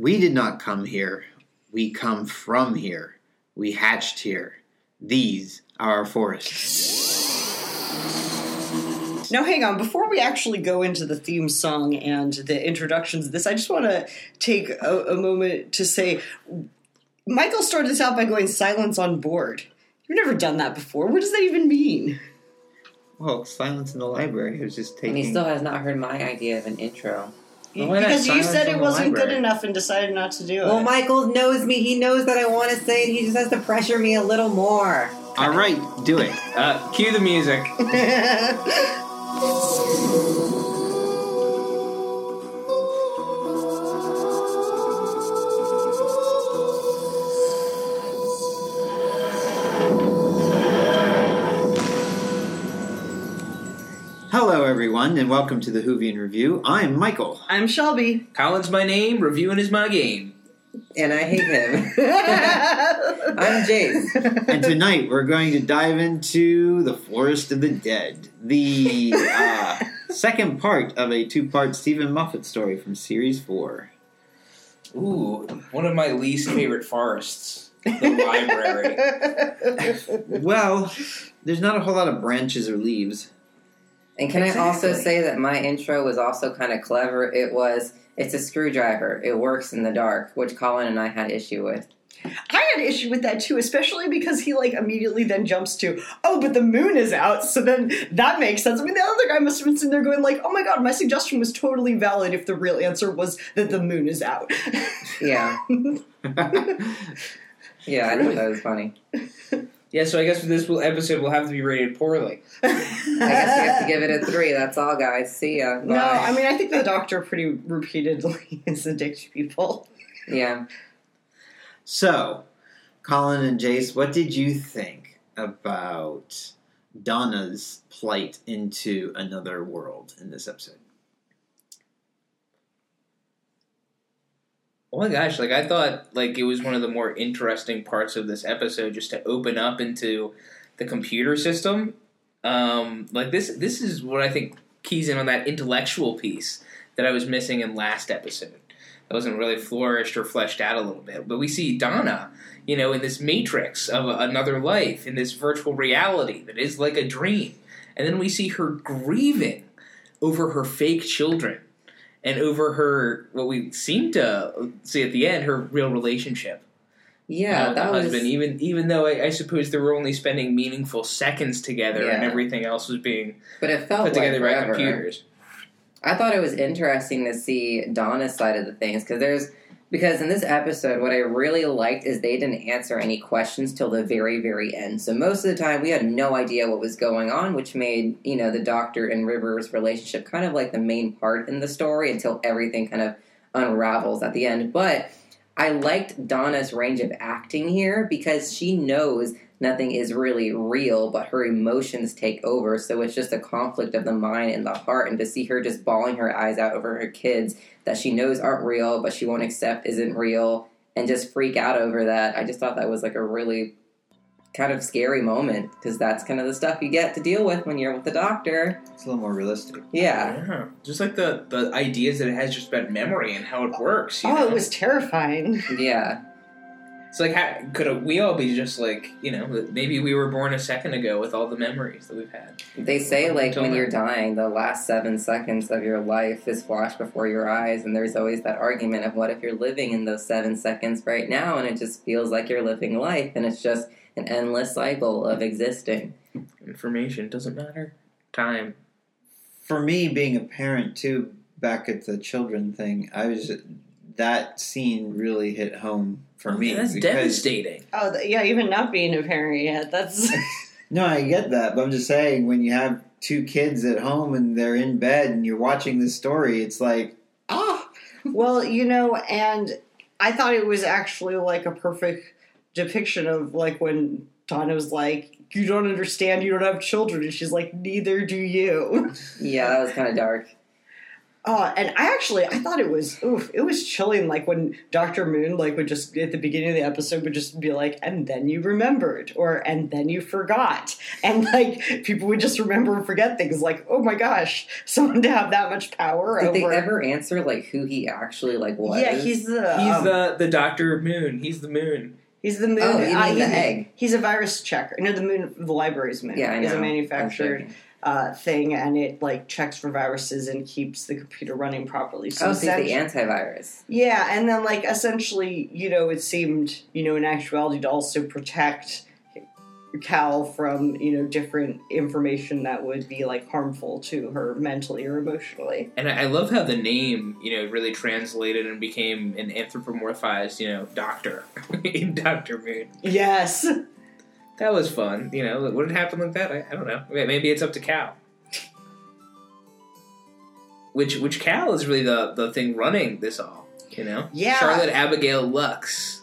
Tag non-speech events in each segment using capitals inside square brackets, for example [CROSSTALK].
We did not come here. We come from here. We hatched here. These are our forests. Now, hang on. Before we actually go into the theme song and the introductions of this, I just want to take a, a moment to say Michael started this out by going silence on board. You've never done that before. What does that even mean? Well, silence in the library. I was just taking. And he still has not heard my idea of an intro. Well, because you said it wasn't good enough and decided not to do Well, it. Well, Michael knows me. He knows that I want to say it. He just has to pressure me a little more. All right, do it. Uh, cue the music. [LAUGHS] everyone, and welcome to the Whovian Review. I'm Michael. I'm Shelby. Colin's my name. Reviewing is my game. And I hate him. [LAUGHS] I'm Jace. and tonight we're going to dive into the Forest of the Dead, the uh, second part of a two-part Steven Moffat story from Series Four. Ooh, one of my least favorite forests. The library. [LAUGHS] Well, there's not a whole lot of branches or leaves. And can I also say that my intro was also kind of clever? It was, it's a screwdriver. It works in the dark, which Colin and I had issue with. I had issue with that too, especially because he like immediately then jumps to, oh, but the moon is out, so then that makes sense. I mean, the other guy must have been sitting there going like, oh my god, my suggestion was totally valid if the real answer was that the moon is out. Yeah. [LAUGHS] [LAUGHS] Yeah, I thought that was funny. [LAUGHS] yeah, so I guess for this episode we'll have to be rated poorly. [LAUGHS] I guess we have to give it a three. That's all, guys. See ya. Bye. No, I mean, I think the doctor pretty repeatedly [LAUGHS] is a dick to people. yeah. So, Colin and Jace, what did you think about Donna's plight into another world in this episode? Oh my gosh, like I thought like it was one of the more interesting parts of this episode just to open up into the computer system. Um like this this is what I think keys in on that intellectual piece that I was missing in last episode. That wasn't really flourished or fleshed out a little bit. But we see Donna, you know, in this matrix of another life, in this virtual reality that is like a dream. And then we see her grieving over her fake children and over her what we seem to see at the end her real relationship Yeah, uh, with that the was. husband even even though I, I suppose they were only spending meaningful seconds together and everything else was being But it felt put like together by forever. computers I thought it was interesting to see Donna's side of the things because there's because in this episode, what I really liked is they didn't answer any questions till the very, very end. So most of the time, we had no idea what was going on, which made you know the Doctor and Rivers relationship kind of like the main part in the story until everything kind of unravels at the end. But I liked Donna's range of acting here because she knows nothing is really real, but her emotions take over. So it's just a conflict of the mind and the heart. And to see her just bawling her eyes out over her kids that she knows aren't real, but she won't accept isn't real, and just freak out over that, I just thought that was like a really kind of scary moment because that's kind of the stuff you get to deal with when you're with the doctor. It's a little more realistic. Yeah. yeah just like the the ideas that it has just about memory and how it works you Oh, know? it was terrifying. Yeah. It's like how, could we all be just like you know maybe we were born a second ago with all the memories that we've had. They say like Until when you're dying, the last seven seconds of your life is flashed before your eyes, and there's always that argument of what if you're living in those seven seconds right now, and it just feels like you're living life, and it's just an endless cycle of existing. information doesn't matter. Time. For me, being a parent too, back at the children thing, I was that scene really hit home for me. that's because- devastating Oh, th- yeah, even not being a parent yet. That's [LAUGHS] [LAUGHS] No, I get that, but I'm just saying when you have two kids at home and they're in bed and you're watching this story, it's like, ah, well, you know, and I thought it was actually like a perfect depiction of like when Donna was like, "You don't understand. You don't have children," and she's like, "Neither do you." Yeah, that was kind of dark. Uh, and I actually, I thought it was, oof, it was chilling. Like when Doctor Moon, like would just at the beginning of the episode would just be like, "And then you remembered," or "And then you forgot," [LAUGHS] and like people would just remember and forget things. Like, oh my gosh, someone to have that much power Did over. they ever answer like who he actually like was? yeah, he's the He's um, the the Doctor Moon. He's the Moon. he's the moon. Oh, uh, mean the he's, egg. he's a virus checker. No, the moon, the library's moon. yeah, I know. He's a I was manufactured joking. Uh, thing, and it like checks for viruses and keeps the computer running properly. So Oh, so the antivirus. Yeah, and then like essentially, you know, it seemed, you know, in actuality to also protect Cal from, you know, different information that would be like harmful to her mentally or emotionally. And I I love how the name, you know, really translated and became an anthropomorphized, you know, doctor in [LAUGHS] Doctor Moon. Yes. That was fun. You know, would it happen like that? I, I don't know. Maybe it's up to Cal. Which which Cal is really the the thing running this all. You know, Yeah. Charlotte Abigail Lux,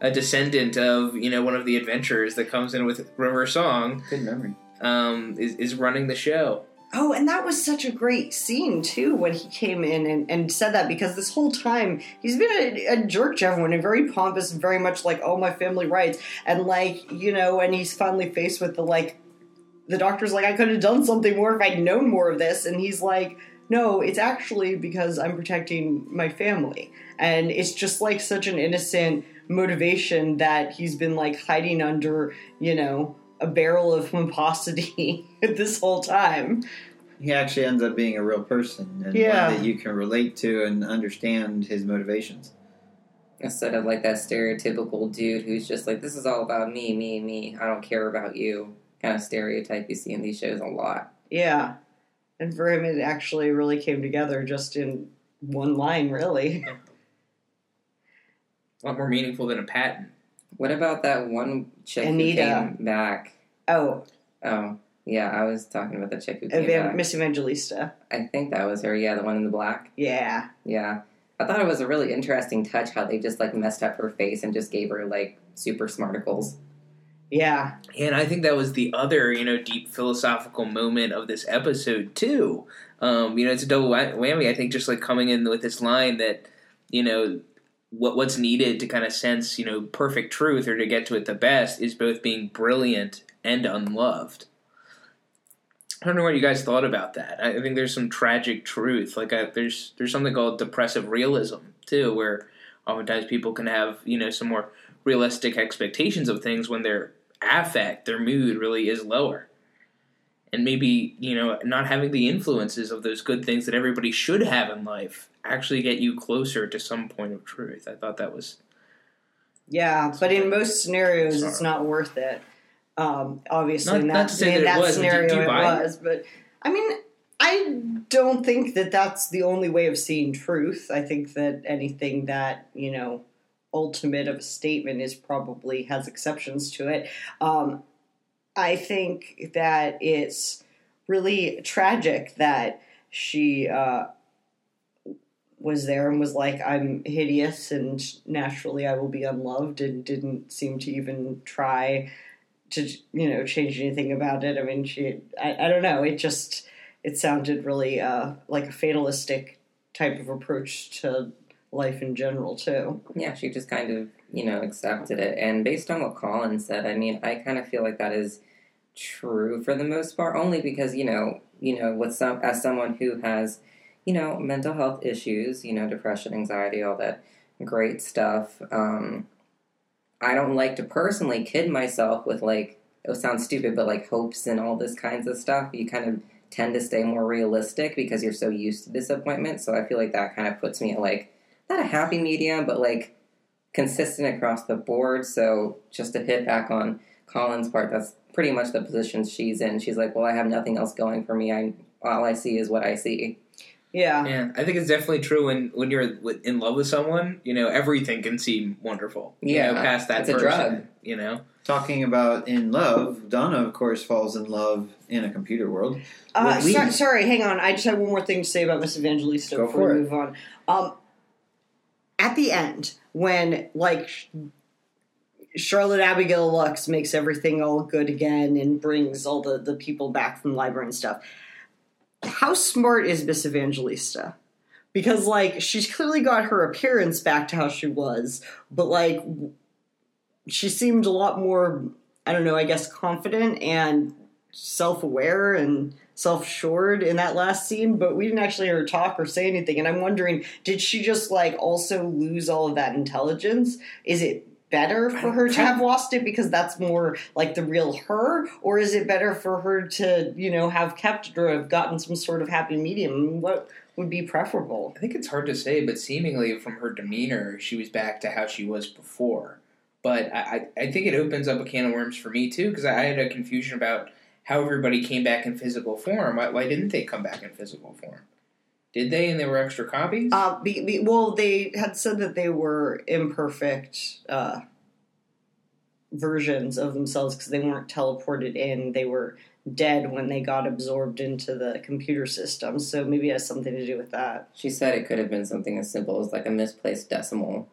a descendant of you know one of the adventurers that comes in with River Song, Good memory. um, is is running the show. Oh, and that was such a great scene too when he came in and, and said that because this whole time he's been a, a jerk to everyone and very pompous and very much like, oh, my family rights. And like, you know, and he's finally faced with the like, the doctor's like, I could have done something more if I'd known more of this. And he's like, no, it's actually because I'm protecting my family. And it's just like such an innocent motivation that he's been like hiding under, you know, a barrel of pomposity [LAUGHS] this whole time. He actually ends up being a real person and Yeah. one that you can relate to and understand his motivations. Instead of like that stereotypical dude who's just like, this is all about me, me, me. I don't care about you. Kind of stereotype you see in these shows a lot. Yeah. And for him, it actually really came together just in one line, really. [LAUGHS] A lot more meaningful than a patent. What about that one chick Anita. who came back? Oh, Oh, yeah, I was talking about the chick who came Evan- back. Miss Evangelista. I think that was her. Yeah, the one in the black. Yeah. Yeah. I thought it was a really interesting touch how they just like messed up her face and just gave her like super smarticles. Yeah. And I think that was the other, you know, deep philosophical moment of this episode too. Um, you know, it's a double whammy. I think just like coming in with this line that, you know, what what's needed to kind of sense, you know, perfect truth or to get to it the best is both being brilliant and unloved. I don't know what you guys thought about that. I think there's some tragic truth. Like I, there's there's something called depressive realism too, where oftentimes people can have you know some more realistic expectations of things when their affect, their mood really is lower. And maybe, you know, not having the influences of those good things that everybody should have in life actually get you closer to some point of truth. I thought that was Yeah. But in most scenarios, it's not worth it. Um, obviously, Not- in not that, to say in that it that was, do- scenario, do you buy it? was. But I mean, I don't think that that's the only way of seeing truth. I think that anything that, you know, ultimate of a statement is probably has exceptions to it. Um, I think that it's really tragic that she uh, was there and was like, I'm hideous and naturally I will be unloved and didn't seem to even try to, you know, change anything about it. I mean, she, I, I don't know, it just, it sounded really uh, like a fatalistic type of approach to life in general, too. Yeah, she just kind of, you know, accepted it. And based on what Colin said, I mean, I kind of feel like that is true for the most part, only because, you know, you know, with some as someone who has, you know, mental health issues, you know, depression, anxiety, all that great stuff. Um, I don't like to personally kid myself with like it sounds stupid, but like hopes and all this kinds of stuff. You kind of tend to stay more realistic because you're so used to disappointment. So I feel like that kind of puts me at like not a happy medium, but like consistent across the board. So just to hit back on Colin's part, that's pretty much the position she's in. She's like, well, I have nothing else going for me. I all I see is what I see. Yeah. yeah. I think it's definitely true when when you're in love with someone, you know, everything can seem wonderful. You Yeah, know, past that it's a drug. You know, Talking about in love, Donna, of course, falls in love in a computer world. Uh, Well, so- sorry, hang on. I just have one more thing to say about Miss Evangelista Go before we move on. Um, at the end, when like Sh- Charlotte Abigail Lux makes everything all good again and brings all the the people back from the library and stuff, how smart is Miss Evangelista? because like she's clearly got her appearance back to how she was, but like she seemed a lot more I don't know, I guess confident and self-aware and self-assured in that last scene, but we didn't actually hear her talk or say anything. And I'm wondering, did she just like also lose all of that intelligence? Is it better for her to have lost it because that's more like the real her or is it better for her to you know have kept it or have gotten some sort of happy medium what would be preferable I think it's hard to say, but seemingly from her demeanor, she was back to how she was before. But I, I think it opens up a can of worms for me too, because I had a confusion about how everybody came back in physical form. Why, why didn't they come back in physical form? Did they, and there were extra copies? uh be, be, well they had said that they were imperfect uh versions of themselves because they weren't teleported in they were dead when they got absorbed into the computer system so maybe it has something to do with that She said it could have been something as simple as like a misplaced decimal,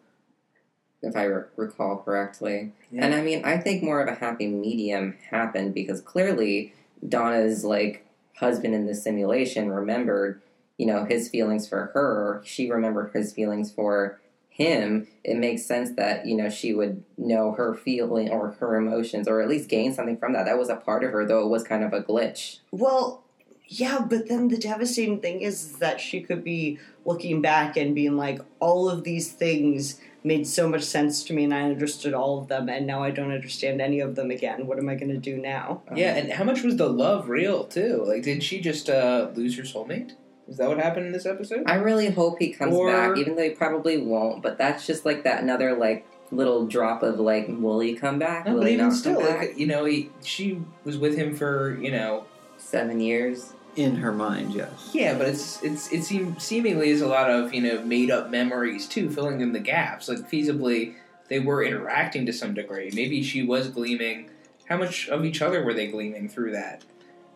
if I re- recall correctly. Yeah. And I mean, I think more of a happy medium happened because clearly Donna's like husband in the simulation remembered, you know, his feelings for her. She remembered his feelings for him. It makes sense that you know she would know her feeling or her emotions, or at least gain something from that. That was a part of her, though it was kind of a glitch. Well, yeah, but then the devastating thing is that she could be looking back and being like, all of these things made so much sense to me and I understood all of them, and now I don't understand any of them again. What am I going to do now? yeah, and how much was the love real too? Like, did she just uh, lose her soulmate? Is that what happened in this episode? I really hope he comes Or- back, even though he probably won't. But that's just like that another like little drop of like, will he come back? no, will but he even not still, come back? like, you know, he, she was with him for you know Seven years. In her mind, yes. Yeah, but it's it's it seem, seemingly is a lot of you know made up memories too, filling in the gaps. Like feasibly, they were interacting to some degree. Maybe she was gleaming. How much of each other were they gleaming through that?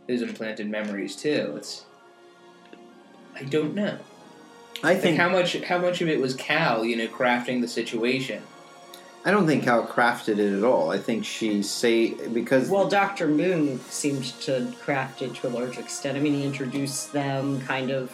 Those implanted memories too. It's I don't know. I Like think how much how much of it was Cal, you know, crafting the situation. I don't think Cal crafted it at all. I think she say because Well, Dr. Moon seemed to craft it to a large extent. I mean, he introduced them, kind of.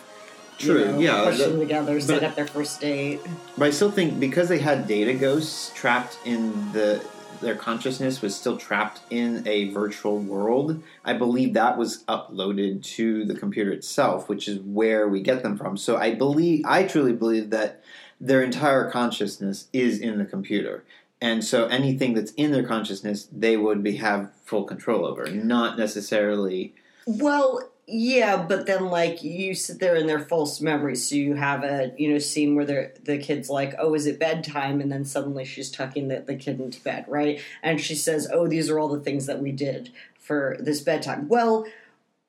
you True, know, yeah, Pushed that- them together, set up their first date. But I still think because they had data ghosts trapped in the their consciousness was still trapped in a virtual world. I believe that was uploaded to the computer itself, which is where we get them from. So I believe I truly believe that their entire consciousness is in the computer. And so anything that's in their consciousness, they would be have full control over, not necessarily. Well, yeah, but then like you sit there in their false memories, so you have a you know scene where the the kid's like, "Oh, is it bedtime?" and then suddenly she's tucking the, the kid into bed, right? And she says, "Oh, these are all the things that we did for this bedtime." Well,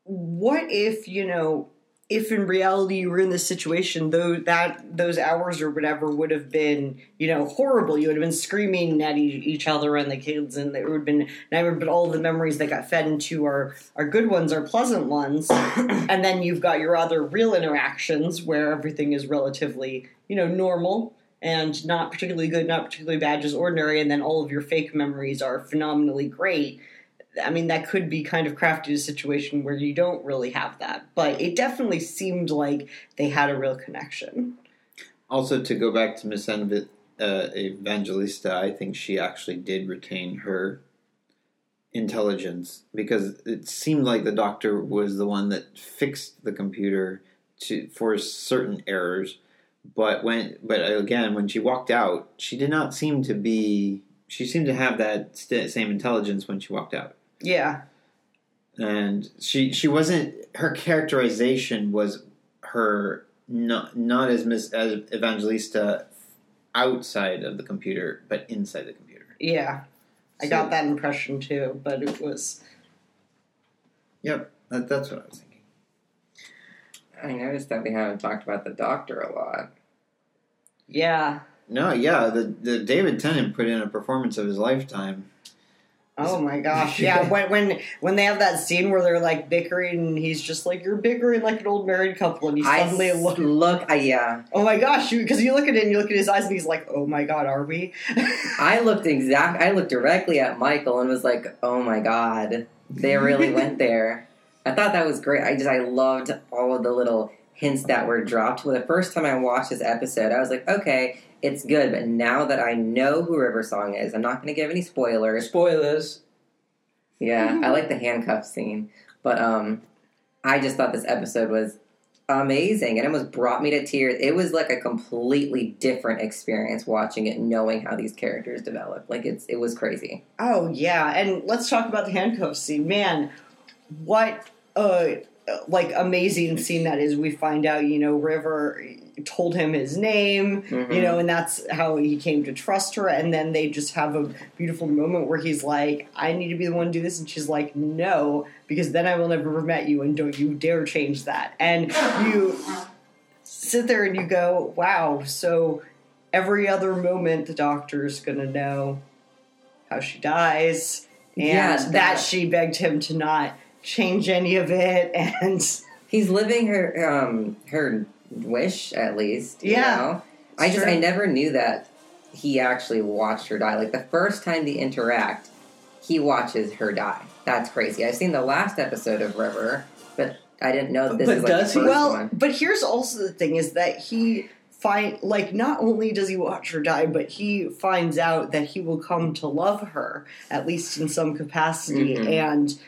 what if you know? If in reality you were in this situation, though that those hours or whatever would have been, you know, horrible. You would have been screaming at each other and the kids, and there would have been never. But all the memories that got fed into our our good ones, our pleasant ones, [COUGHS] and then you've got your other real interactions where everything is relatively, you know, normal and not particularly good, not particularly bad, just ordinary, and then all of your fake memories are phenomenally great. I mean, that could be kind of crafted a situation where you don't really have that, but it definitely seemed like they had a real connection. Also, to go back to Miss Env- uh, Evangelista, I think she actually did retain her intelligence because it seemed like the doctor was the one that fixed the computer to for certain errors. But when, but again, when she walked out, she did not seem to be. She seemed to have that st- same intelligence when she walked out, Yeah, and she she wasn't. Her characterization was her not not as Miss as Evangelista outside of the computer, but inside the computer. yeah. I So- got that impression too, but it was Yep, that, that's what I was thinking. I noticed that we haven't talked about the doctor a lot. yeah. No, yeah, the the David Tennant put in a performance of his lifetime. Oh my gosh! [LAUGHS] Yeah, when when when they have that scene where they're like bickering, and he's just like, "You're bickering like an old married couple," and you suddenly s- look. look, I, yeah. Oh my gosh! Because you, look at it and you look at his eyes, and he's like, "Oh my god, are we?" [LAUGHS] I looked exact. I looked directly at Michael and was like, "Oh my god, they really went [LAUGHS] there." I thought that was great. I just I loved all of the little hints that were dropped. Well, the first time I watched this episode, I was like, okay, it's good. But now that I know who River Song is, I'm not going to give any spoilers. Spoilers. Yeah, I like the handcuff scene, but um, I just thought this episode was amazing, and it almost brought me to tears. It was like a completely different experience watching it, knowing how these characters develop. Like it's it was crazy. Oh yeah, and let's talk about the handcuff scene. Man, what a like amazing scene that is. We find out, you know, River told him his name, Mhm. you know, and that's how he came to trust her. And then they just have a beautiful moment where he's like, "I need to be the one to do this," and she's like, "No, because then I will never have met you, and don't you dare change that." And you sit there and you go, "Wow!" So every other moment, the doctor's gonna know how she dies, and Yeah, that, that- she begged him to not change any of it, [LAUGHS] and He's living her um her wish at least. You Yeah, know? I just true. I never knew that he actually watched her die. Like the first time they interact, he watches her die. That's crazy. I've seen the last episode of River, but I didn't know that this But is like does the he? first well, one. but here's also the thing: is that he find like not only does he watch her die, but he finds out that he will come to love her at least in some capacity, Mhm. and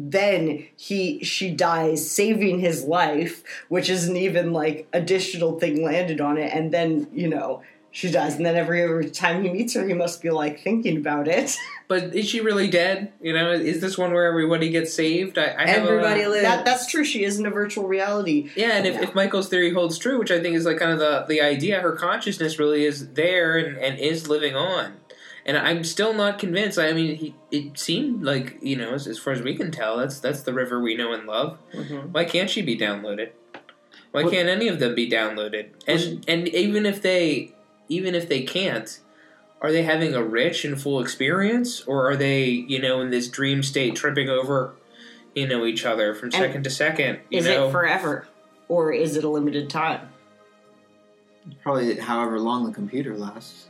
then he she dies saving his life which isn't even like additional thing landed on it and then you know she dies and then every, every time he meets her he must be like thinking about it [LAUGHS] But is she really dead? You know, is this one where everybody gets saved? I, I have a- Everybody lives. that, that's true she is in a virtual reality Yeah, and if, if Michael's theory holds true, which I think is like kind of the, the idea, her consciousness really is there and, and is living on. And I'm still not convinced. I mean, he, it seemed like you know, as, as far as we can tell, that's that's the river we know and love. Mhm. Why can't she be downloaded? Why Well- can't any of them be downloaded? And and even if they even if they can't, are they having a rich and full experience, or are they you know in this dream state, tripping over you know each other from second to second? You is know, it forever or is it a limited time Probably however long the computer lasts.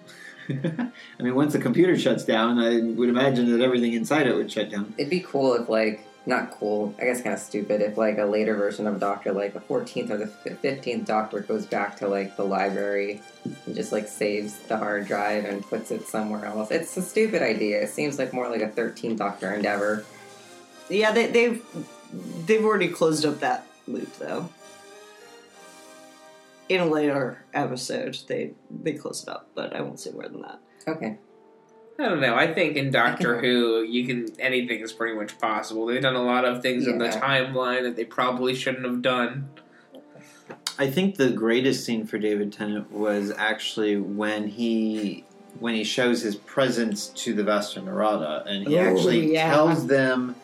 [LAUGHS] I mean, once the computer shuts down, I would imagine that everything inside it would shut down. It'd be cool if, like, not cool. I guess kind of stupid if, like, a later version of Doctor, like the 14th or the 15th Doctor, goes back to like the library and just like saves the hard drive and puts it somewhere else. It's a stupid idea. It seems like more like a 13th Doctor endeavor. yeah they, they've they've already closed up that loop though in a later episode they they closed it up but i won't say more than that Okay. I don't know. I think in Doctor Who, you can anything is pretty much possible. They've done a lot of things in the timeline that they probably shouldn't have done. I think the greatest scene for David Tennant was actually when he when he shows his presence to the Vashta Nerada, and he Oh, actually yeah. tells them,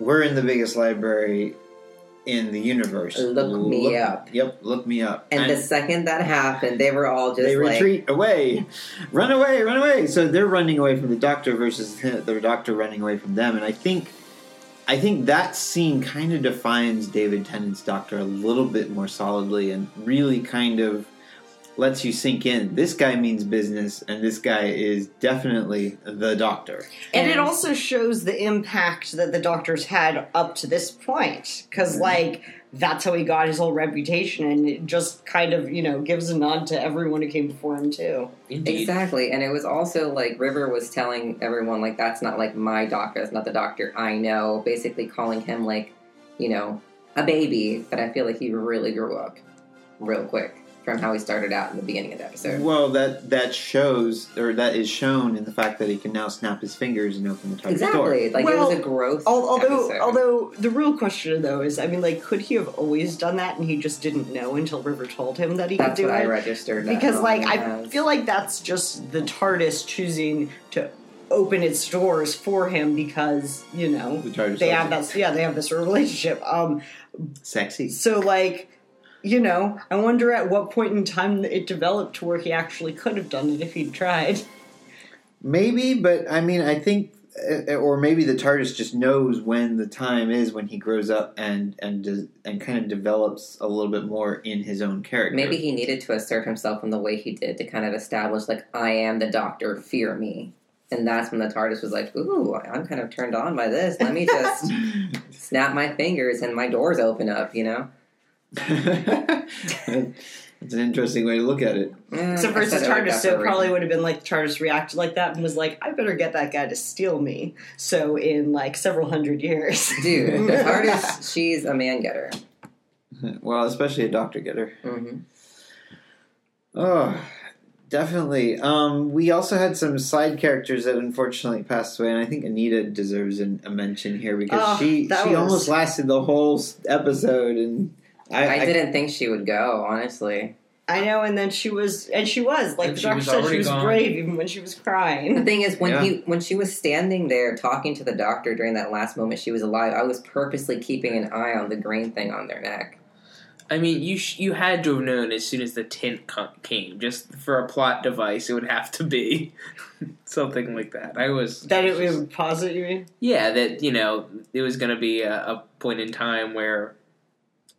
"We're in the biggest library in the universe. Look me up." Yep, look me up." And, the second that happened, they were all just they like, retreat away, run away, run away. So they're running away from the doctor versus the doctor running away from them. And I think, I think that scene kind of defines David Tennant's Doctor a little bit more solidly, and really kind of lets you sink in. This guy means business, and this guy is definitely the Doctor. and it also shows the impact that the doctor's had up to this point because mm-hmm. like that's how he got his whole reputation and it just kind of you know gives a nod to everyone who came before him too Indeed. Exactly, and it was also like River was telling everyone like that's not like my doctor, that's not the doctor I know. Basically, calling him like you know a baby, but I feel like he really grew up real quick from how he started out in the beginning of the episode. Well, that that shows, or that is shown in the fact that he can now snap his fingers and open the TARDIS door. Exactly, like Well, it was a growth. Al- although episode. although the real question though is i mean like could he have always done that and he just didn't know until river told him that he that's could do what I it registered. because like moment i as. feel like that's just the tardis choosing to open its doors for him because you know The TARDIS they have that yeah they have this relationship um Sexy. so like you know i wonder at what point in time it developed to where he actually could have done it if he'd tried Maybe, but I mean, I think, uh, or maybe the TARDIS just knows when the time is when he grows up and and does, and kind of develops a little bit more in his own character. Maybe he needed to assert himself in the way he did to kind of establish, like, I am the doctor, fear me. And that's when the TARDIS was like, ooh, I'm kind of turned on by this. Let me just [LAUGHS] snap my fingers and my doors open up, you know? [LAUGHS] It's an interesting way to look at it. Mm, Except I versus said it like TARDIS, that so it probably would have been like TARDIS reacted like that and was like, I better get that guy to steal me. So in like several hundred years. [LAUGHS] Dude, the [LAUGHS] she's a man getter. Well, especially a doctor getter. hmm Oh, definitely. Um, we also had some side characters that unfortunately passed away, and I think Anita deserves an, a mention here because Oh, she she was- almost lasted the whole episode, and I, I, didn't think she would go, honestly. I know, and then she was, and she was like the doctor said, she was gone. brave even when she was crying. The thing is, when Yeah. he when she was standing there talking to the doctor during that last moment she was alive, I was purposely keeping an eye on the green thing on their neck. I mean, you sh- you had to have known as soon as the tint co- came. Just for a plot device, it would have to be [LAUGHS] something like that. I was That it would pause it, you mean? yeah, that you know it was going to be a, a point in time where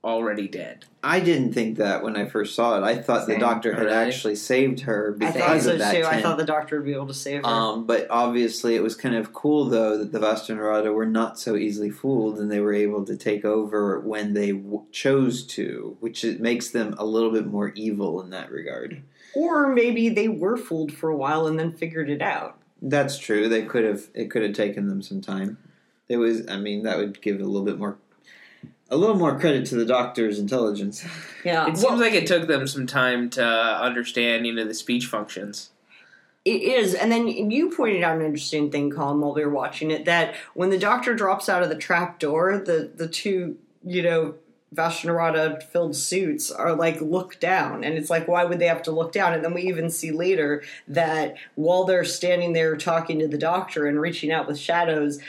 already dead. I didn't think that when I first saw it. I thought the doctor had Really? actually saved her I because so of that too. I thought the doctor would be able to save her. Um, but obviously, it was kind of cool though that the Vashta Nerada were not so easily fooled, and they were able to take over when they w- chose to, which it makes them a little bit more evil in that regard. or maybe they were fooled for a while and then figured it out. That's true. They could have. It could have taken them some time. It was. I mean, that would give a little bit more, a little more credit to the doctor's intelligence. Yeah. It well, seems like it took them some time to understand, you know, the speech functions. It is, and then you pointed out an interesting thing, Colin, while we were watching it, that when the doctor drops out of the trap door, the the two, you know, Vashta Nerada filled suits are like look down, and it's like, why would they have to look down? And then we even see later that while they're standing there talking to the doctor and reaching out with shadows,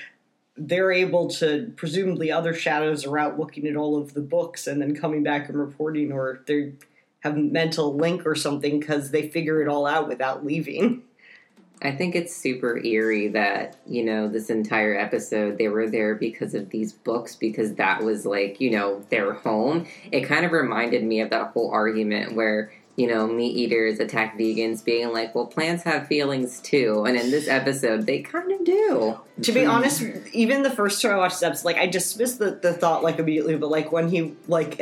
they're able to presumably other shadows are out looking at all of the books and then coming back and reporting, or they have mental link or something because they figure it all out without leaving. I think it's super eerie that, you know, this entire episode they were there because of these books because that was like, you know, their home. It kind of reminded me of that whole argument where, you know, meat eaters attack vegans being like, well, plants have feelings too. And in this episode, they kind of do. to be honest, even the first time I watched this episode, like I dismissed the, the thought like immediately, but like when he like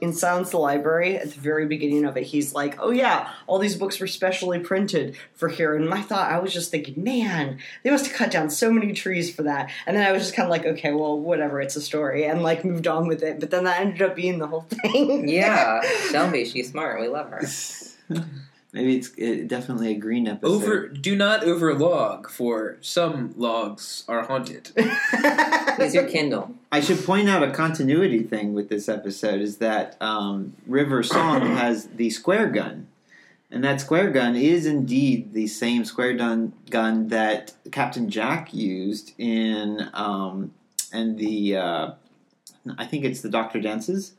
in Silence the Library at the very beginning of it, he's like, "Oh yeah, all these books were specially printed for here." And my thought, I was just thinking, man, they must have cut down so many trees for that. And then I was just kind of like, okay, well, whatever, it's a story, and like moved on with it. But then that ended up being the whole thing. Yeah. [LAUGHS] Shelby, she's smart. We love her. [LAUGHS] Maybe it's it, definitely a green episode. Over, do not overlog, for some logs are haunted. [LAUGHS] Use your Kindle. I should point out a continuity thing with this episode is that um, River Song [CLEARS THROAT] has the square gun, and that square gun is indeed the same square gun gun that Captain Jack used in um, and the uh, I think it's the Doctor Dances.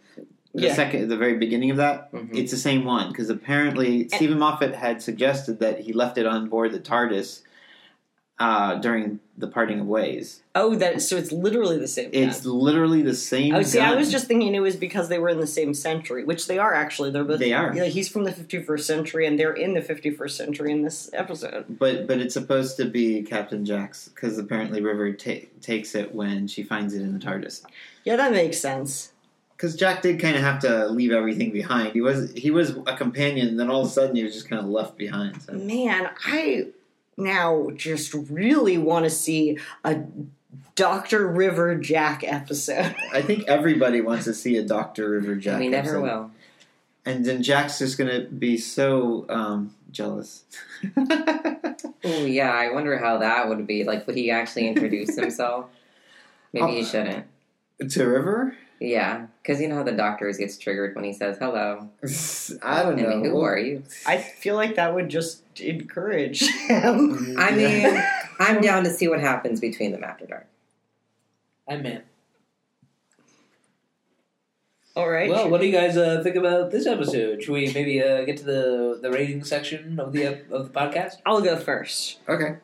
The Yeah. second, the very beginning of that, Mhm. it's the same one because apparently Steven Moffat had suggested that he left it on board the TARDIS uh, during the parting of ways. oh, that so it's literally the same. It's gun. literally the same. Oh, see, I was just thinking it was because they were in the same century, which they are actually. They're both. They are. Yeah, he's from the 51st century, and they're in the 51st century in this episode. But but it's supposed to be Captain Jack's because apparently River ta- takes it when she finds it in the TARDIS. Yeah, that makes sense. Because Jack did kind of have to leave everything behind. He was he was a companion, and then all of a sudden he was just kind of left behind. So. Man, I now just really want to see a Doctor River Jack episode. [LAUGHS] I think everybody wants to see a Doctor River Jack. we never episode. will. And then Jack's just gonna be so um, jealous. [LAUGHS] Oh yeah, I wonder how that would be. Like, would he actually introduce himself? [LAUGHS] Maybe he Oh. shouldn't. to River? Yeah, because you know how the doctors gets triggered when he says hello. [LAUGHS] I don't I know. mean, who are you? I feel like that would just encourage him. [LAUGHS] I mean, I'm down to see what happens between them after dark. I'm in. All right. Well, what do you guys uh, think about this episode? Should we maybe uh, get to the the rating section of the of the podcast? I'll go first. Okay.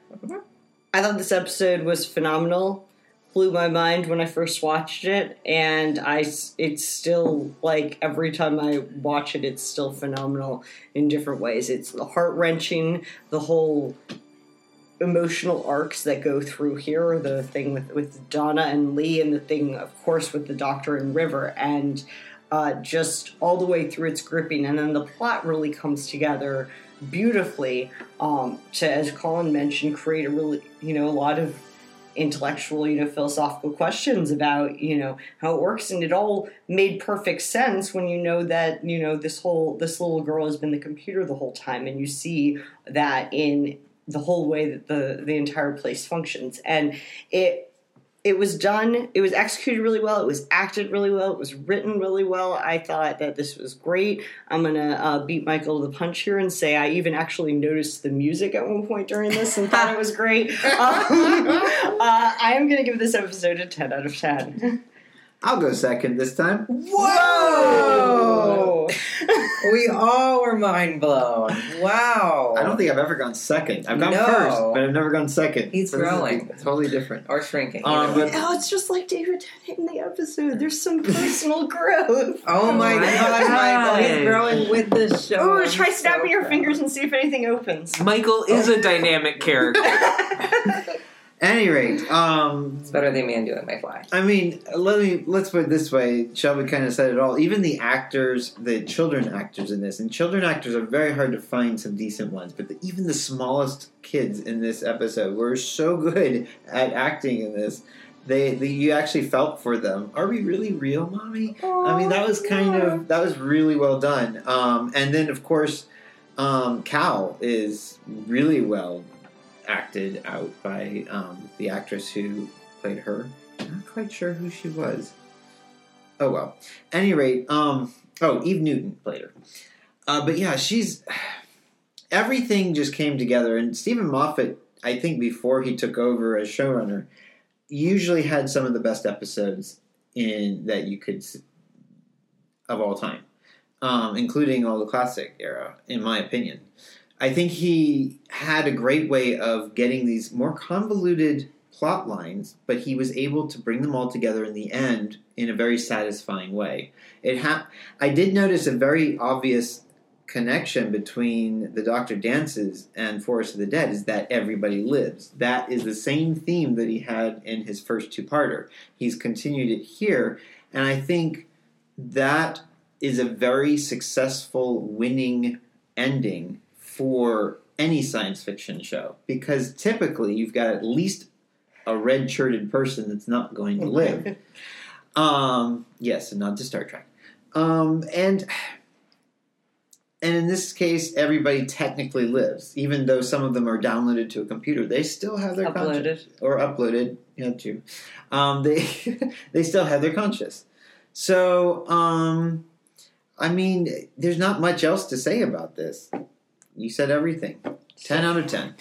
I thought this episode was phenomenal. Blew my mind when I first watched it, and I it's still like every time I watch it, it's still phenomenal in different ways. It's the heart wrenching. The whole emotional arcs that go through here, the thing with with Donna and Lee, and the thing, of course, with the Doctor and River, and uh, just all the way through its gripping, and then the plot really comes together beautifully um, to, as Colin mentioned, create a really you know a lot of intellectual you know philosophical questions about you know how it works. And it all made perfect sense when you know that you know this whole this little girl has been the computer the whole time and you see that in the whole way that the the entire place functions. And it it was done it was executed really well it was acted really well it was written really well. I thought that this was great. I'm gonna uh, beat michael to the punch here and say i even actually noticed the music at one point during this and thought it was great. [LAUGHS] Um, [LAUGHS] uh, i am gonna give this episode a 10 out of 10 I'll go second this time. Whoa! [LAUGHS] we all were mind blown. Wow. I don't think I've ever gone second. I've gone No. first, but I've never gone second. He's So this is growing. totally different. Or shrinking. Um, but oh it's just like david Tennant in the episode there's some [LAUGHS] personal growth oh my my god, Michael. He's God. growing with the show. Oh, I'm try so snapping your proud. fingers and see if anything opens. Michael is a dynamic character. [LAUGHS] any rate, um, It's better than man doing my fly. I mean, let me let's put it this way. Shelby kind of said it all. Even the actors, the children actors in this, and children actors are very hard to find some decent ones. But the, even the smallest kids in this episode were so good at acting in this. They, they, you actually felt for them. Are we really real, mommy? I mean, that was kind of that was really well done. Um, and then, of course, um, Cal is really well acted out by um, the actress who played her. I'm Not quite sure who she was. Oh well. Any rate, um, oh Eve Newton played her. Uh, but yeah, she's [SIGHS] everything just came together. And Steven Moffat, I think, before he took over as showrunner, usually had some of the best episodes in that you could of all time, um, including all the classic era, in my opinion. I think he had a great way of getting these more convoluted plot lines, but he was able to bring them all together in the end in a very satisfying way. It ha- I did notice a very obvious connection between the Doctor Dances and Forest of the Dead is that everybody lives. That is the same theme that he had in his first two-parter. He's continued it here, and I think that is a very successful winning ending for any science fiction show because typically you've got at least a red shirted person that's not going to live. [LAUGHS] um, yes, and not to Star Trek. Um, and and in this case, everybody technically lives, even though some of them are downloaded to a computer. They still have their Uploaded. or uploaded. Yeah, too. Um, they [LAUGHS] they still have their conscience. So, um, I mean, there's not much else to say about this. You said everything. Ten out of ten.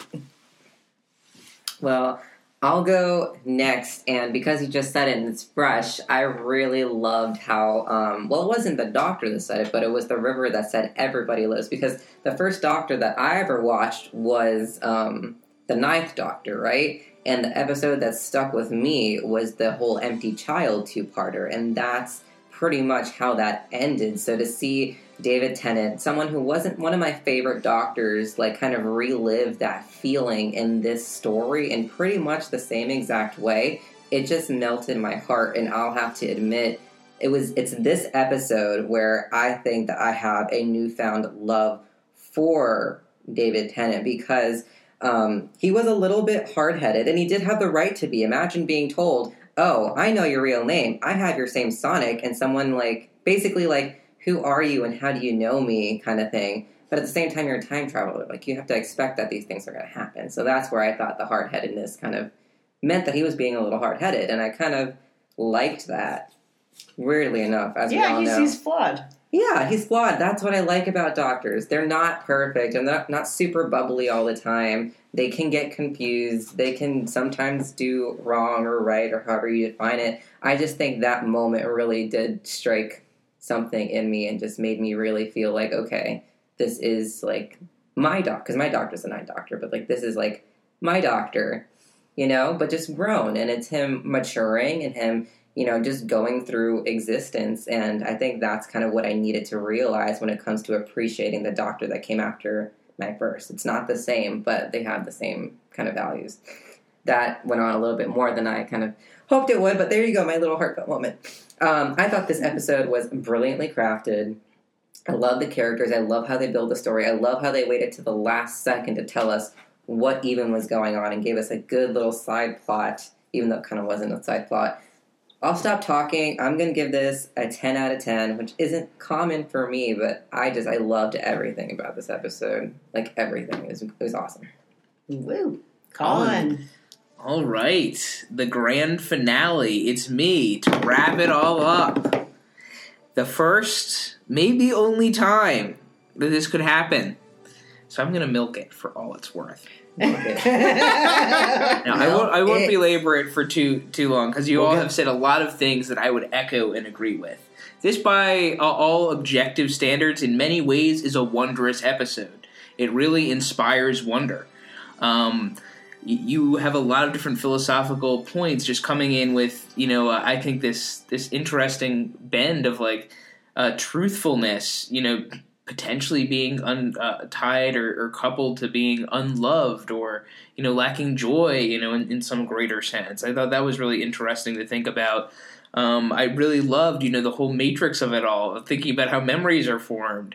Well, I'll go next, and because you just said it and it's fresh, I really loved how, um, well, it wasn't the doctor that said it, but it was the river that said everybody lives. Because the first doctor that I ever watched was um, the ninth doctor, right? And the episode that stuck with me was the whole empty child two parter, and that's pretty much how that ended. So to see David Tennant, someone who wasn't one of my favorite doctors, like kind of relive that feeling in this story in pretty much the same exact way. It just melted my heart, and I'll have to admit, it was it's this episode where I think that I have a newfound love for David Tennant because um, he was a little bit hard headed, and he did have the right to be. Imagine being told, "Oh, I know your real name. I have your same Sonic," and someone like basically like who are you and how do you know me kind of thing. But at the same time, you're a time traveler. Like you have to expect that these things are going to happen. So that's where I thought the hard headedness kind of meant that he was being a little hard headed, and I kind of liked that. Weirdly enough, as we Yeah, all he's, know, he's flawed. yeah, he's flawed. That's what I like about doctors. They're not perfect and they're not, not super bubbly all the time. They can get confused. They can sometimes do wrong or right or however you define it. I just think that moment really did strike something in me and just made me really feel like, okay, this is like my doc, because my doctor's a nine doctor, but like this is like my doctor, you know, but just grown. And it's him maturing and him you know, just going through existence. And I think that's kind of what I needed to realize when it comes to appreciating the doctor that came after my first. It's not the same, but they have the same kind of values. That went on a little bit more than I kind of hoped it would, but there you go, my little heartfelt moment. Um, I thought this episode was brilliantly crafted. I love the characters. I love how they build the story. I love how they waited to the last second to tell us what even was going on and gave us a good little side plot, even though it kind of wasn't a side plot. I'll stop talking. I'm going to give this a 10 out of 10, which isn't common for me, but I just, I loved everything about this episode. Like everything. It was, it was awesome. Woo. Colin. All right, the grand finale. It's me to wrap it all up. The first, maybe only time that this could happen. So I'm going to milk it for all it's worth. [LAUGHS] Now, I won't, I won't it. belabor it for too too long because you all have said a lot of things that I would echo and agree with. This, by all objective standards, in many ways, is a wondrous episode. It really inspires wonder. Um, you have a lot of different philosophical points just coming in with you know uh, I think this this interesting bend of like uh, truthfulness. You know, potentially being un, uh, tied or, or coupled to being unloved or you know lacking joy you know in, in some greater sense i thought that was really interesting to think about um, i really loved you know the whole matrix of it all thinking about how memories are formed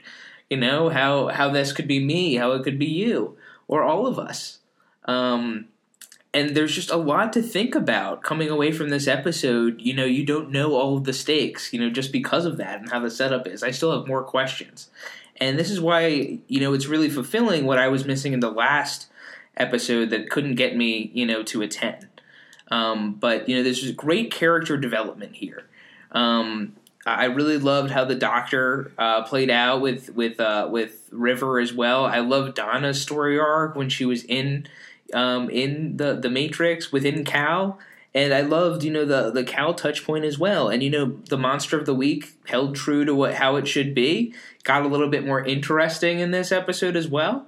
you know how how this could be me how it could be you or all of us um, and there's just a lot to think about coming away from this episode. You know you don't know all of the stakes you know just because of that and how the setup is. I still have more questions. And this is why you know it's really fulfilling what i was missing in the last episode that couldn't get me you know to a 10 um, but you know there's just great character development here. Um, I really loved how the Doctor uh, played out with with uh, with River as well. I loved Donna's story arc when she was in um, in the the Matrix within Cal, and I loved you know the the Cal touch point as well. And you know the Monster of the Week held true to what how it should be. Got a little bit more interesting in this episode as well.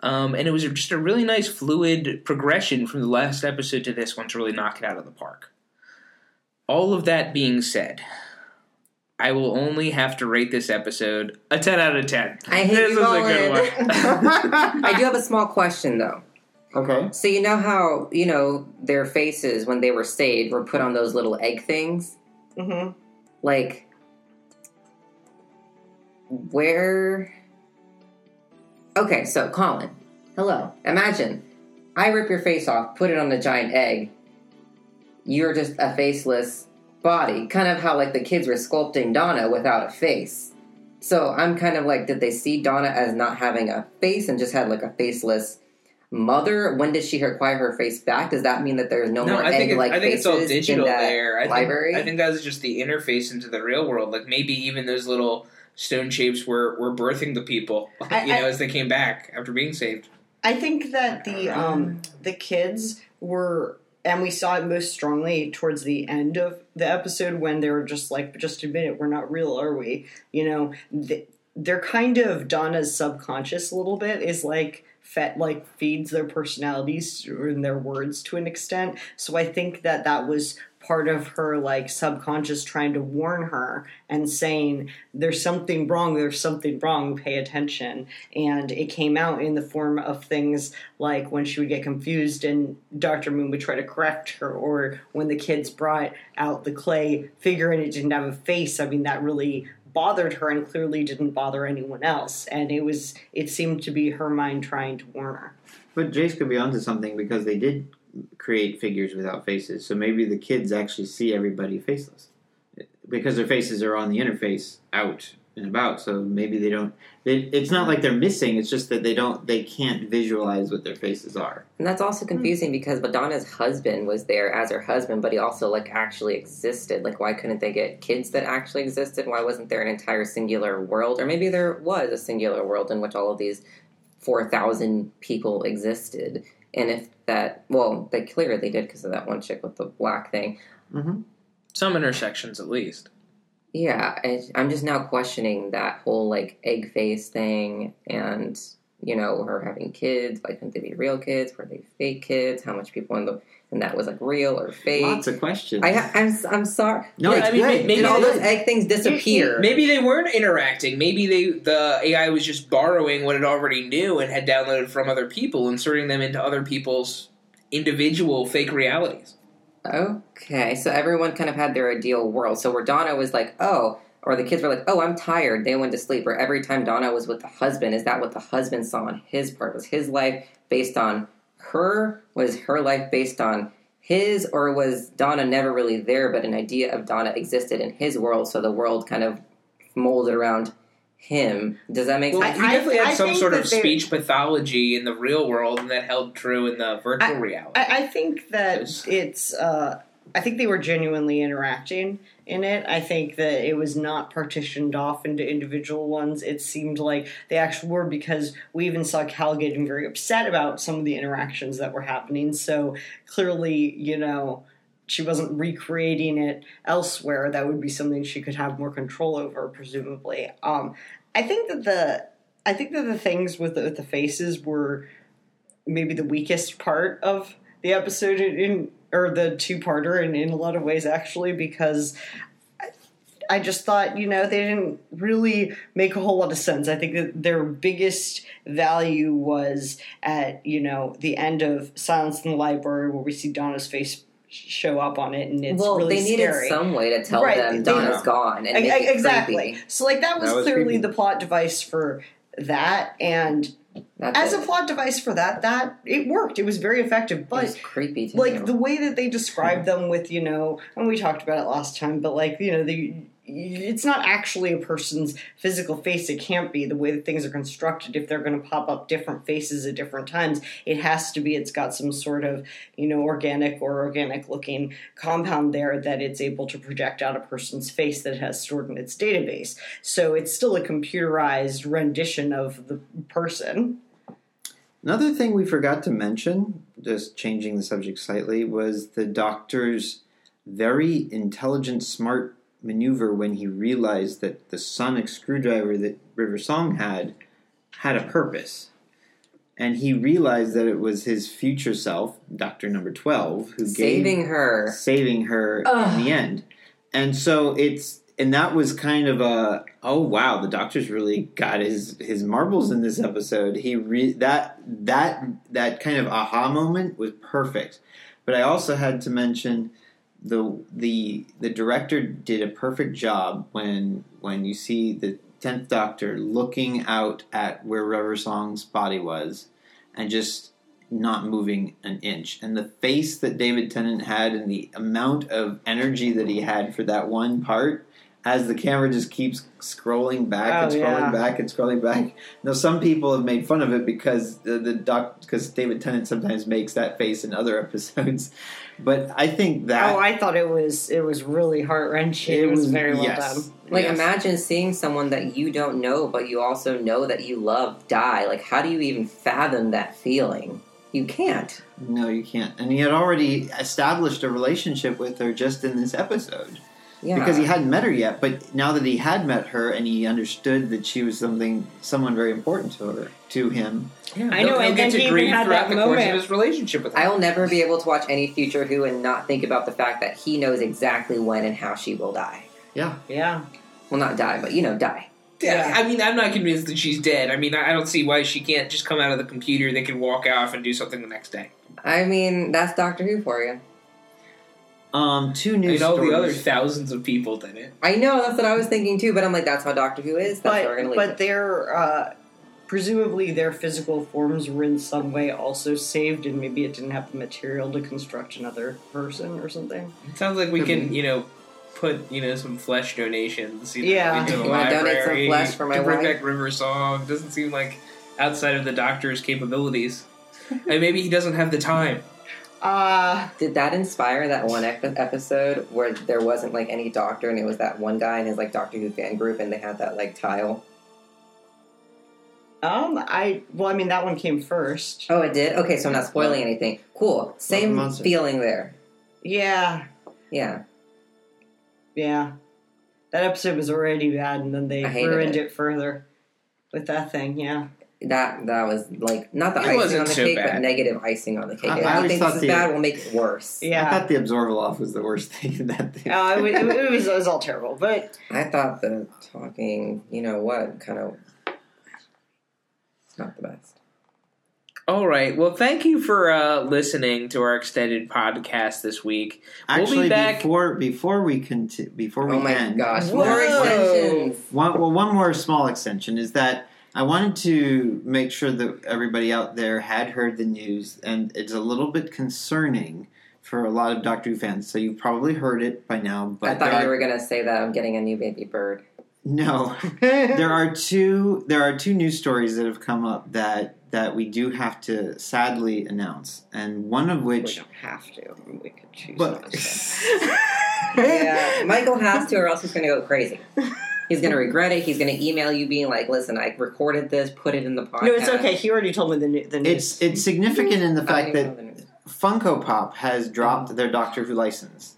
Um, and it was just a really nice fluid progression from the last episode to this one to really knock it out of the park. All of that being said, I will only have to rate this episode a 10 out of 10. I hate this you, is a good one. [LAUGHS] I do have a small question though. Okay. So you know how you know their faces when they were saved were put on those little egg things, hmm like where? Okay, so Colin, hello. Imagine I rip your face off, put it on a giant egg. You're just a faceless body, kind of how like the kids were sculpting Donna without a face. So I'm kind of like, did they see Donna as not having a face and just had like a faceless mother? When did she acquire her face back? Does that mean that there's no, No, more I think, egg it, like I think it's all digital there. I library? think, I think that was just the interface into the real world. Like maybe even those little stone shapes were, were birthing the people, [LAUGHS] I- you know, I- as they came back after being saved. I think that the um, the kids were, and we saw it most strongly towards the end of the episode when they were just like, "Just admit it, we're not real, are we?" You know, th- they're kind of Donna's subconscious a little bit is like fet like feeds their personalities and their words to an extent. So I think that that was part of her like subconscious trying to warn her and saying there's something wrong there's something wrong pay attention and it came out in the form of things like when she would get confused and dr moon would try to correct her or when the kids brought out the clay figure and it didn't have a face i mean that really bothered her and clearly didn't bother anyone else. And it was it seemed to be her mind trying to warn her. But Jace could be onto something because they did create figures without faces. So maybe the kids actually see everybody faceless. Because their faces are on the interface out and about. So maybe they don't. They, it's not like they're missing. It's just that they don't. They can't visualize what their faces are. And that's also confusing because Madonna's husband was there as her husband, but he also like actually existed. Like, why couldn't they get kids that actually existed? Why wasn't there an entire singular world? Or maybe there was a singular world in which all of these four thousand people existed. And if that, well, they clearly did because of that one chick with the black thing. Mm-hmm. Some intersections, at least. Yeah, I, I'm just now questioning that whole like egg face thing and you know her having kids. Why couldn't they be real kids? Were they fake kids? How much people in the and that was like real or fake? Lots of questions. I, ha- I'm I'm sorry. no, Yeah, it's I mean, great. maybe Did all those egg things disappear? Maybe they weren't interacting. Maybe they the AI was just borrowing what it already knew and had downloaded from other people, inserting them into other people's individual fake realities. Okay, so everyone kind of had their ideal world. So where Donna was like, oh, or the kids were like, oh, I'm tired. They went to sleep. Or every time Donna was with the husband, is that what the husband saw on his part? Was his life based on her? Was her life based on his? Or was Donna never really there, but an idea of Donna existed in his world, so the world kind of molded around him? Does that make Well, sense? We definitely I had some sort of speech pathology in the real world, and that held true in the virtual reality. I, I think that Yes. it's. Uh, I think they were genuinely interacting in it. I think that it was not partitioned off into individual ones. It seemed like they actually were because we even saw Cal getting very upset about some of the interactions that were happening. So clearly, you know, she wasn't recreating it elsewhere. That would be something she could have more control over, presumably. Um, I think that the I think that the things with the, with the faces were maybe the weakest part of the episode in, or the two parter in, in a lot of ways actually because I just thought you know they didn't really make a whole lot of sense. I think that their biggest value was at you know the end of Silence in the Library where we see Donna's face show up on it and it's well, really they needed scary. some way to tell Right, them they- Donna's gone and make e- exactly. creepy. So like that was, That was clearly creepy. the plot device for that and That's as it. a plot device for that that it worked. It was very effective, it but was creepy to like me. the way that they describe hmm. them with you know and we talked about it last time but like you know the it's not actually a person's physical face. It can't be the way that things are constructed. If they're going to pop up different faces at different times it has to be it's got some sort of you know organic or organic looking compound there that it's able to project out a person's face that it has stored in its database. So it's still a computerized rendition of the person. Another thing we forgot to mention, just changing the subject slightly, was the doctor's very intelligent, smart maneuver when he realized that the sonic screwdriver that River Song had had a purpose. And he realized that it was his future self, Doctor Number 12, who saving gave her. saving her Ugh. in the end. And so it's and that was kind of a oh wow, the doctor's really got his his marbles in this episode. He re, that that that kind of aha moment was perfect. But I also had to mention the the the director did a perfect job when when you see the tenth Doctor looking out at where River Song's body was and just not moving an inch. And the face that David Tennant had and the amount of energy that he had for that one part as the camera just keeps scrolling back and Oh, scrolling yeah. back and scrolling back. Now some people have made fun of it because the, the doc because David Tennant sometimes makes that face in other [LAUGHS] episodes. But I think that oh i thought it was it was really heart-wrenching it, was, very well yes, done Like yes. imagine seeing someone that you don't know, but you also know that you love die. Like how do you even fathom that feeling? You can't. No, you can't. And he had already established a relationship with her just in this episode. Yeah. because he hadn't met her yet. But now that he had met her and he understood that she was something, someone very important to her, to him. Yeah, I know, he'll- he'll and get then to he grieve had throughout that the course moment. of his relationship with her. I will never be able to watch any future Who and not think about the fact that he knows exactly when and how she will die. Yeah, yeah Well, not die, but you know, die. Yeah, Yeah. I mean, I'm not convinced that she's dead. I mean, I I don't see why she can't just come out of the computer. They can walk off and do something the next day. I mean, that's Doctor Who for you. Um, two news mean, all stories. the other thousands of people did it. I know that's what I was thinking too, but I'm like, that's how Doctor Who is. That's how we're but gonna leave. but it. their uh, presumably their physical forms were in some way also saved, and maybe it didn't have the material to construct another person or something. It sounds like we Could can, be. you know, put you know some flesh donations. You know, Yeah. into the You wanna donate some library flesh for my to bring wife? back River Song. Doesn't seem like outside of the doctor's capabilities. [LAUGHS] and maybe he doesn't have the time. Uh Did that inspire that one ep- episode where there wasn't like any doctor and it was that one guy and his like Doctor Who fan group and they had that like tile? um I well I mean that one came first. Oh, it did. Okay, so I'm not spoiling anything. Cool. Same Monster. feeling there. Yeah, Yeah. yeah. That episode was already bad, and then they I hated ruined it. it. further with that thing. Yeah. That that was like not the It icing on the so cake, but negative icing on the cake. I- If I you always think thought this is the- bad, we'll make it worse. Yeah, I thought the Abzorbaloff was the worst [LAUGHS] thing in that thing. Uh, it, wa- it, was, it was all terrible, but I thought the talking, you know what, kind of, it's not the best. All right. Well, thank you for uh, listening to our extended podcast this week. We'll Actually, be back. before before we conti- before we Oh my end, gosh, Whoa. more extensions. One, well, one more small extension is that I wanted to make sure that everybody out there had heard the news, and it's a little bit concerning for a lot of Doctor Who fans. So you've probably heard it by now, but I thought you are- were gonna say that I'm getting a new baby bird. no. [LAUGHS] there are two. There are two news stories that have come up that that we do have to sadly announce, and one of which we don't have to. We could choose But. [LAUGHS] Yeah, Michael has to, or else he's gonna go crazy. [LAUGHS] He's gonna mm-hmm. regret it. He's gonna email you being like, "Listen, I recorded this, put it in the podcast." No, it's okay. He already told me the new, the news. it's it's significant in the fact that know the. Funko Pop has dropped their Doctor Who license.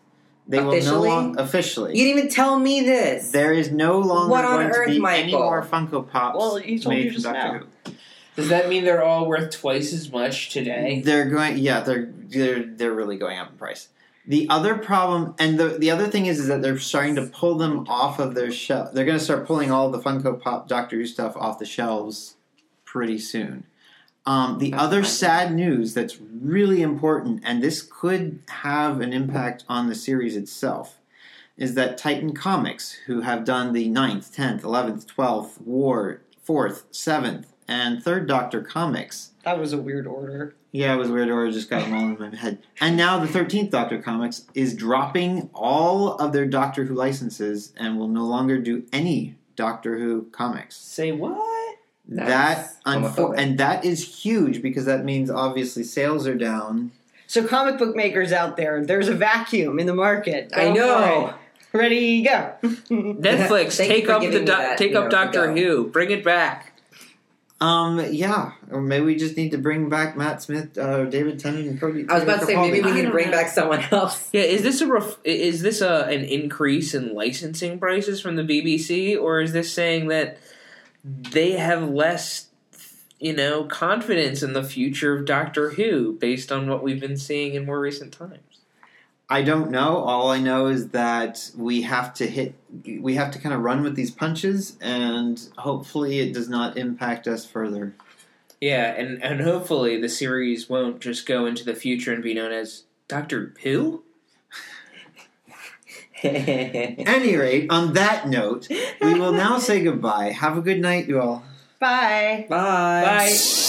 They will no longer officially. You didn't even tell me this. There is no longer What on going earth, to be Michael? any more Funko Pops Well, he told made you from just Doctor now. Who. Does that mean they're all worth twice as much today? They're going, yeah, they're they're they're really going up in price. The other problem, and the the other thing is, is that they're starting to pull them off of their shelf. They're going to start pulling all the Funko Pop Doctor Who stuff off the shelves pretty soon. Um, the That's other sad news that's really important, and this could have an impact on the series itself, is that Titan Comics, who have done the 9th, 10th, 11th, 12th, War, 4th, 7th, and 3rd Doctor comics, that was a weird order. Yeah, it was weird, or it just got them all in my head. And now the 13th Doctor Comics is dropping all of their Doctor Who licenses and will no longer do any Doctor Who comics. Say what? That's that unfo- and that is huge because that means obviously sales are down. So, comic book makers out there, there's a vacuum in the market. I know. Ready, go. Netflix, [LAUGHS] take up the giving do- take you up Doctor go. Who. Bring it back. Um, yeah, or maybe we just need to bring back Matt Smith, uh, David Tennant, and Cody. I was about to say maybe we I need to bring know. back someone else. Yeah, is this a ref- is this a an increase in licensing prices from the BBC, or is this saying that they have less, you know, confidence in the future of Doctor Who based on what we've been seeing in more recent times? I don't know. All I know is that we have to hit, we have to kind of run with these punches, and hopefully it does not impact us further. Yeah, and and hopefully the series won't just go into the future and be known as Doctor Who. [LAUGHS] Any rate, on that note, we will now say goodbye. Have a good night, you all. Bye. Bye. Bye.